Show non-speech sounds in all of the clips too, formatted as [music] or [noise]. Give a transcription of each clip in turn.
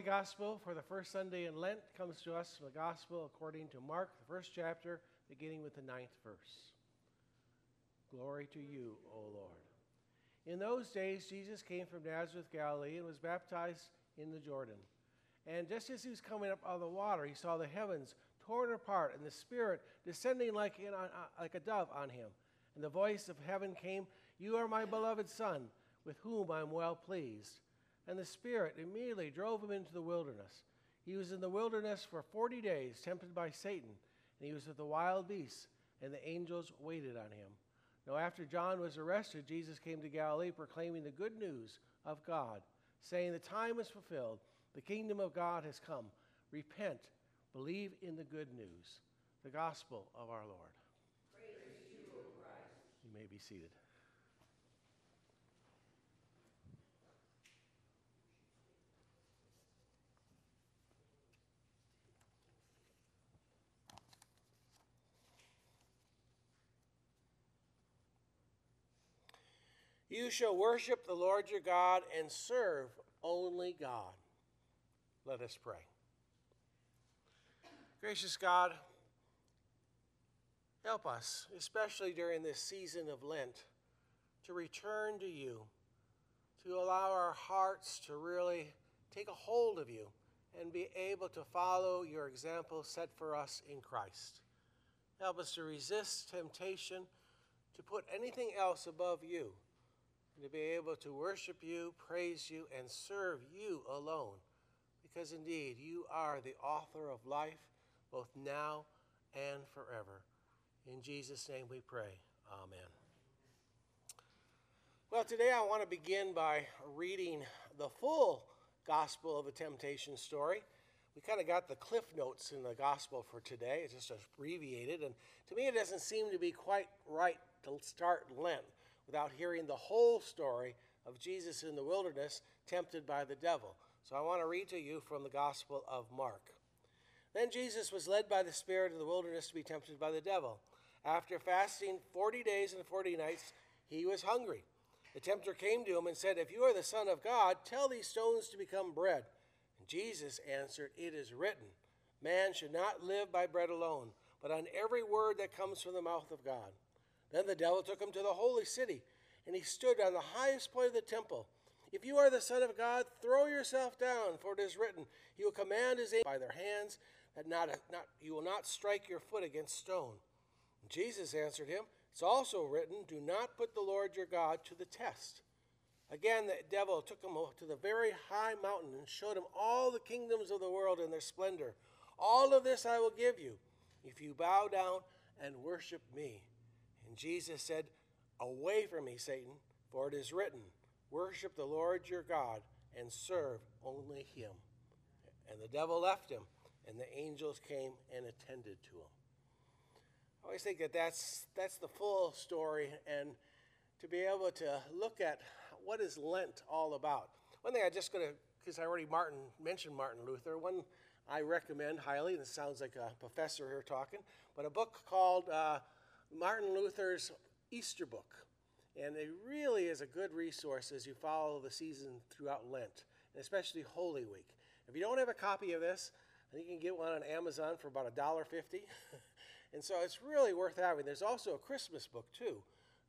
Holy Gospel for the first Sunday in Lent comes to us from the Gospel according to Mark, the first chapter, beginning with the ninth verse. Glory to you, O Lord. In those days, Jesus came from Nazareth, Galilee, and was baptized in the Jordan. And just as he was coming up out of the water, he saw the heavens torn apart and the Spirit descending like, in, uh, like a dove on him. And the voice of heaven came, You are my beloved Son, with whom I am well pleased. And the Spirit immediately drove him into the wilderness. He was in the wilderness for forty days, tempted by Satan, and he was with the wild beasts, and the angels waited on him. Now, after John was arrested, Jesus came to Galilee proclaiming the good news of God, saying, The time is fulfilled, the kingdom of God has come. Repent, believe in the good news, the gospel of our Lord. You, you may be seated. You shall worship the Lord your God and serve only God. Let us pray. Gracious God, help us, especially during this season of Lent, to return to you, to allow our hearts to really take a hold of you and be able to follow your example set for us in Christ. Help us to resist temptation to put anything else above you to be able to worship you, praise you, and serve you alone. Because indeed, you are the author of life, both now and forever. In Jesus' name we pray. Amen. Well, today I want to begin by reading the full Gospel of a Temptation story. We kind of got the cliff notes in the Gospel for today. It's just abbreviated, and to me, it doesn't seem to be quite right to start Lent without hearing the whole story of Jesus in the wilderness, tempted by the devil. So I want to read to you from the Gospel of Mark. Then Jesus was led by the Spirit in the wilderness to be tempted by the devil. After fasting 40 days and 40 nights, he was hungry. The tempter came to him and said, If you are the Son of God, tell these stones to become bread. And Jesus answered, It is written, Man should not live by bread alone, but on every word that comes from the mouth of God. Then the devil took him to the holy city, and he stood on the highest point of the temple. If you are the Son of God, throw yourself down, for it is written, He will command His angels by their hands, that not, not, you will not strike your foot against stone. Jesus answered him, It's also written, Do not put the Lord your God to the test. Again, the devil took him to the very high mountain and showed him all the kingdoms of the world and their splendor. All of this I will give you if you bow down and worship me. And Jesus said, Away from me, Satan, for it is written, Worship the Lord your God and serve only him. And the devil left him, and the angels came and attended to him. I always think that that's, that's the full story, and to be able to look at what is Lent all about. One thing I just going to, because I already Martin mentioned Martin Luther, one I recommend highly, and it sounds like a professor here talking, but a book called uh, Martin Luther's Easter book. And it really is a good resource as you follow the season throughout Lent, and especially Holy Week. If you don't have a copy of this, you can get one on Amazon for about $1.50. [laughs] and so it's really worth having. There's also a Christmas book, too.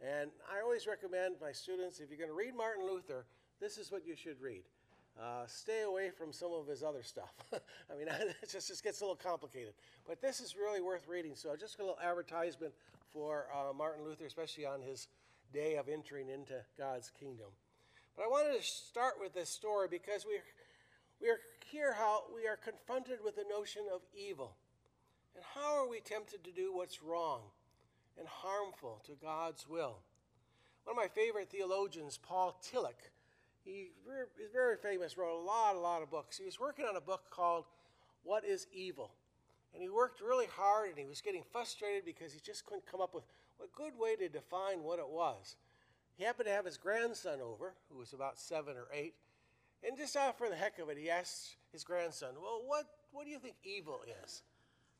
And I always recommend my students if you're going to read Martin Luther, this is what you should read. Uh, stay away from some of his other stuff. [laughs] I mean, [laughs] it just, just gets a little complicated. But this is really worth reading. So, just a little advertisement for uh, Martin Luther, especially on his day of entering into God's kingdom. But I wanted to start with this story because we, we are here how we are confronted with the notion of evil. And how are we tempted to do what's wrong and harmful to God's will? One of my favorite theologians, Paul Tillich, he is very famous, wrote a lot, a lot of books. He was working on a book called What is Evil? And he worked really hard and he was getting frustrated because he just couldn't come up with a good way to define what it was. He happened to have his grandson over, who was about seven or eight, and just out for the heck of it, he asked his grandson, Well, what, what do you think evil is?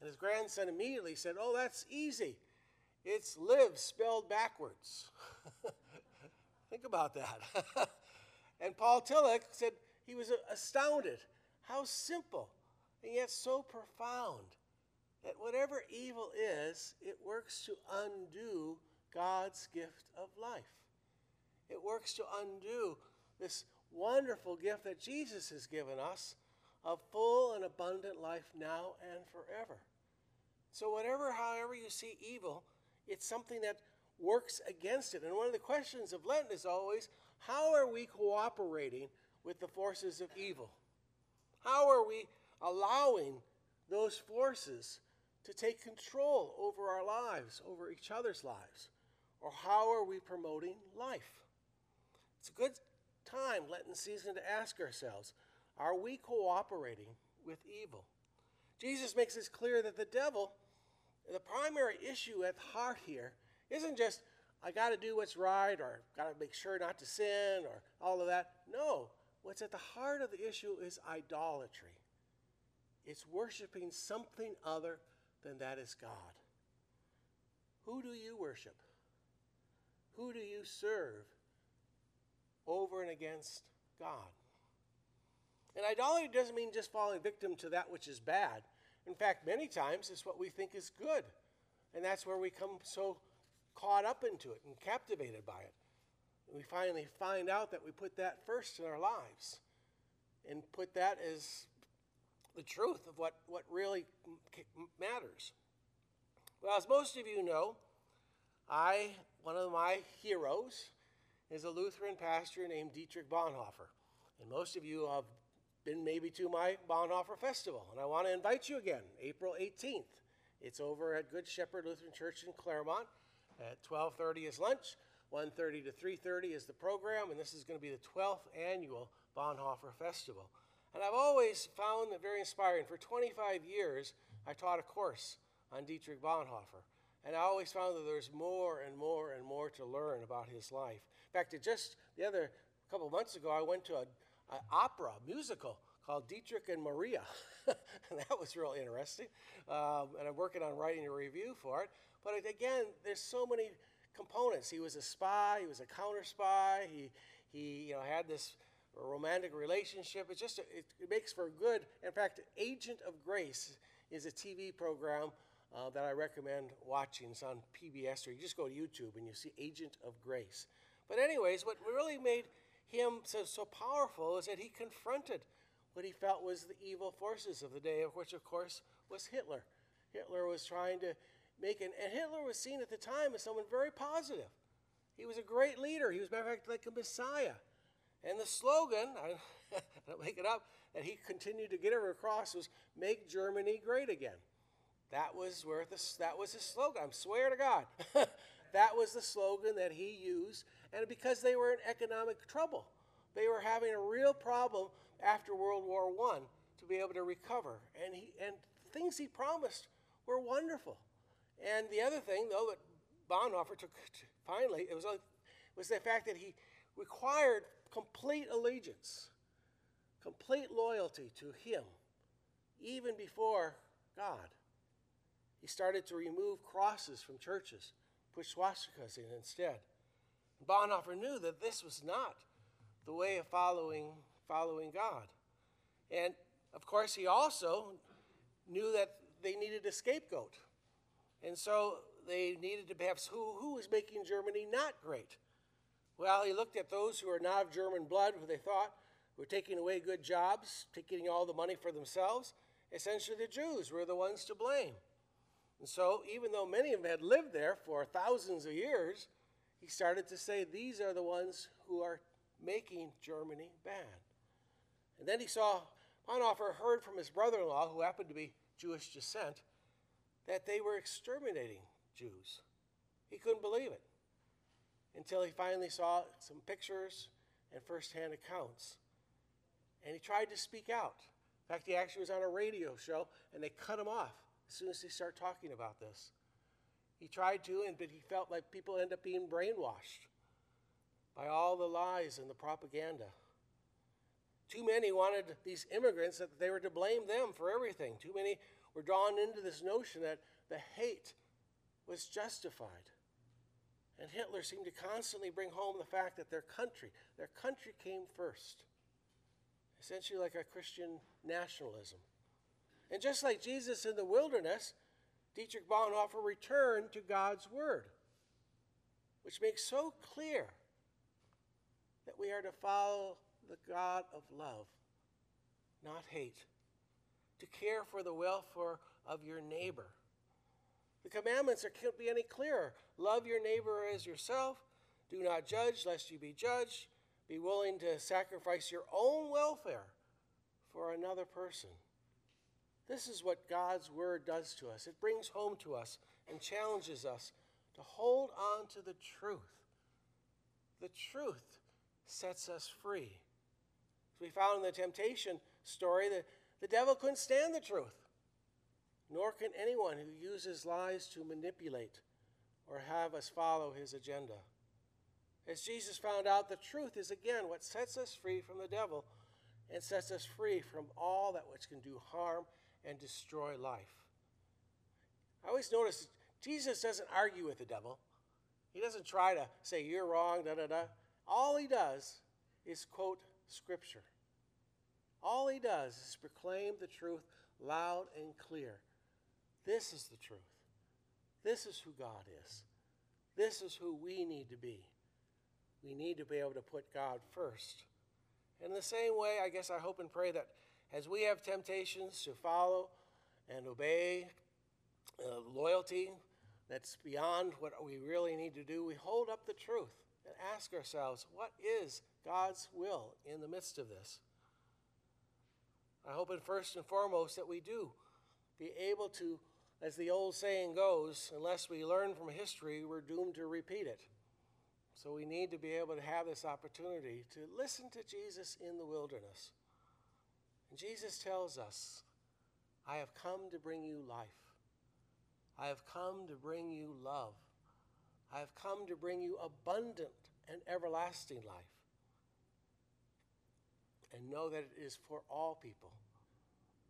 And his grandson immediately said, Oh, that's easy. It's live spelled backwards. [laughs] Think about that. [laughs] and Paul Tillich said he was astounded How simple and yet so profound that whatever evil is, it works to undo God's gift of life. It works to undo this wonderful gift that Jesus has given us of full and abundant life now and forever. So, whatever, however you see evil, it's something that works against it. And one of the questions of Lent is always how are we cooperating with the forces of evil? How are we allowing those forces to take control over our lives, over each other's lives? Or how are we promoting life? It's a good time, Lenten season, to ask ourselves are we cooperating with evil? Jesus makes it clear that the devil, the primary issue at heart here, isn't just, I got to do what's right or got to make sure not to sin or all of that. No, what's at the heart of the issue is idolatry. It's worshiping something other than that is God. Who do you worship? Who do you serve over and against God? And idolatry doesn't mean just falling victim to that which is bad. In fact, many times it's what we think is good. And that's where we come so caught up into it and captivated by it. We finally find out that we put that first in our lives and put that as the truth of what, what really matters. Well, as most of you know, I, one of my heroes, is a Lutheran pastor named Dietrich Bonhoeffer. And most of you have been maybe to my Bonhoeffer Festival, and I want to invite you again, April 18th. It's over at Good Shepherd Lutheran Church in Claremont. At 12:30 is lunch, 1:30 to 3:30 is the program, and this is going to be the 12th annual Bonhoeffer Festival. And I've always found it very inspiring. For 25 years, I taught a course on Dietrich Bonhoeffer, and I always found that there's more and more and more to learn about his life. In fact, just the other couple months ago, I went to an opera musical called Dietrich and Maria. and [laughs] that was real interesting. Um, and I'm working on writing a review for it. But again, there's so many components. He was a spy, he was a counter spy, he, he you know, had this romantic relationship. It's just, a, it, it, makes for good, in fact, Agent of Grace is a TV program uh, that I recommend watching. It's on PBS, or you just go to YouTube and you see Agent of Grace. But, anyways, what really made him so, so powerful is that he confronted what he felt was the evil forces of the day, of which, of course, was Hitler. Hitler was trying to make an, and Hitler was seen at the time as someone very positive. He was a great leader. He was, matter of fact, like a messiah. And the slogan, I, [laughs] don't make it up, that he continued to get it across was "Make Germany Great Again." That was where this, that was his slogan. I swear to God, [laughs] that was the slogan that he used and because they were in economic trouble. They were having a real problem after World War I to be able to recover. And, he, and things he promised were wonderful. And the other thing, though, that Bonhoeffer took finally, it was, uh, was the fact that he required complete allegiance, complete loyalty to him, even before God. He started to remove crosses from churches, put swastikas in instead. Bonhoeffer knew that this was not the way of following, following God. And of course, he also knew that they needed a scapegoat. And so they needed to have who, who was making Germany not great? Well, he looked at those who are not of German blood, who they thought were taking away good jobs, taking all the money for themselves. Essentially, the Jews were the ones to blame. And so, even though many of them had lived there for thousands of years, he started to say, These are the ones who are making Germany bad. And then he saw, Bonhoeffer heard from his brother in law, who happened to be Jewish descent, that they were exterminating Jews. He couldn't believe it until he finally saw some pictures and firsthand accounts. And he tried to speak out. In fact, he actually was on a radio show, and they cut him off as soon as they start talking about this. He tried to, and but he felt like people end up being brainwashed by all the lies and the propaganda. Too many wanted these immigrants that they were to blame them for everything. Too many were drawn into this notion that the hate was justified. And Hitler seemed to constantly bring home the fact that their country, their country came first. essentially like a Christian nationalism. And just like Jesus in the wilderness, Dietrich Bonhoeffer returned to God's Word, which makes so clear that we are to follow the God of love, not hate, to care for the welfare of your neighbor. The commandments are, can't be any clearer. Love your neighbor as yourself. Do not judge, lest you be judged. Be willing to sacrifice your own welfare for another person. This is what God's word does to us. It brings home to us and challenges us to hold on to the truth. The truth sets us free. As we found in the temptation story, the, the devil couldn't stand the truth, nor can anyone who uses lies to manipulate or have us follow his agenda. As Jesus found out, the truth is again what sets us free from the devil and sets us free from all that which can do harm and destroy life. I always notice Jesus doesn't argue with the devil. He doesn't try to say, You're wrong, da da da. All he does is quote Scripture. All he does is proclaim the truth loud and clear. This is the truth. This is who God is. This is who we need to be. We need to be able to put God first. In the same way, I guess I hope and pray that as we have temptations to follow and obey uh, loyalty that's beyond what we really need to do, we hold up the truth and ask ourselves, what is God's will in the midst of this? I hope, and first and foremost, that we do be able to, as the old saying goes, unless we learn from history, we're doomed to repeat it. So we need to be able to have this opportunity to listen to Jesus in the wilderness. And Jesus tells us, I have come to bring you life. I have come to bring you love. I have come to bring you abundant and everlasting life. And know that it is for all people,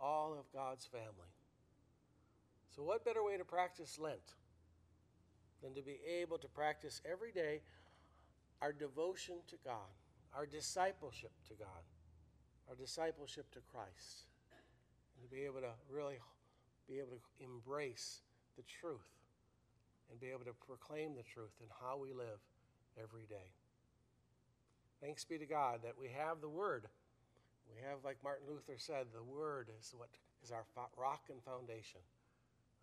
all of God's family. So, what better way to practice Lent than to be able to practice every day our devotion to God, our discipleship to God, our discipleship to Christ, and to be able to really be able to embrace the truth and be able to proclaim the truth in how we live every day. Thanks be to God that we have the Word. We have, like Martin Luther said, the Word is what is our rock and foundation.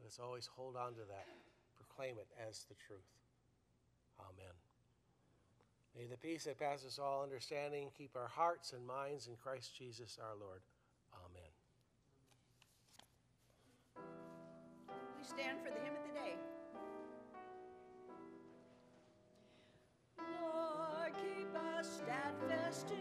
Let's always hold on to that, proclaim it as the truth. Amen. May the peace that passes all understanding keep our hearts and minds in Christ Jesus our Lord. Amen. Please stand for the hymn of the day. Lord, keep us steadfast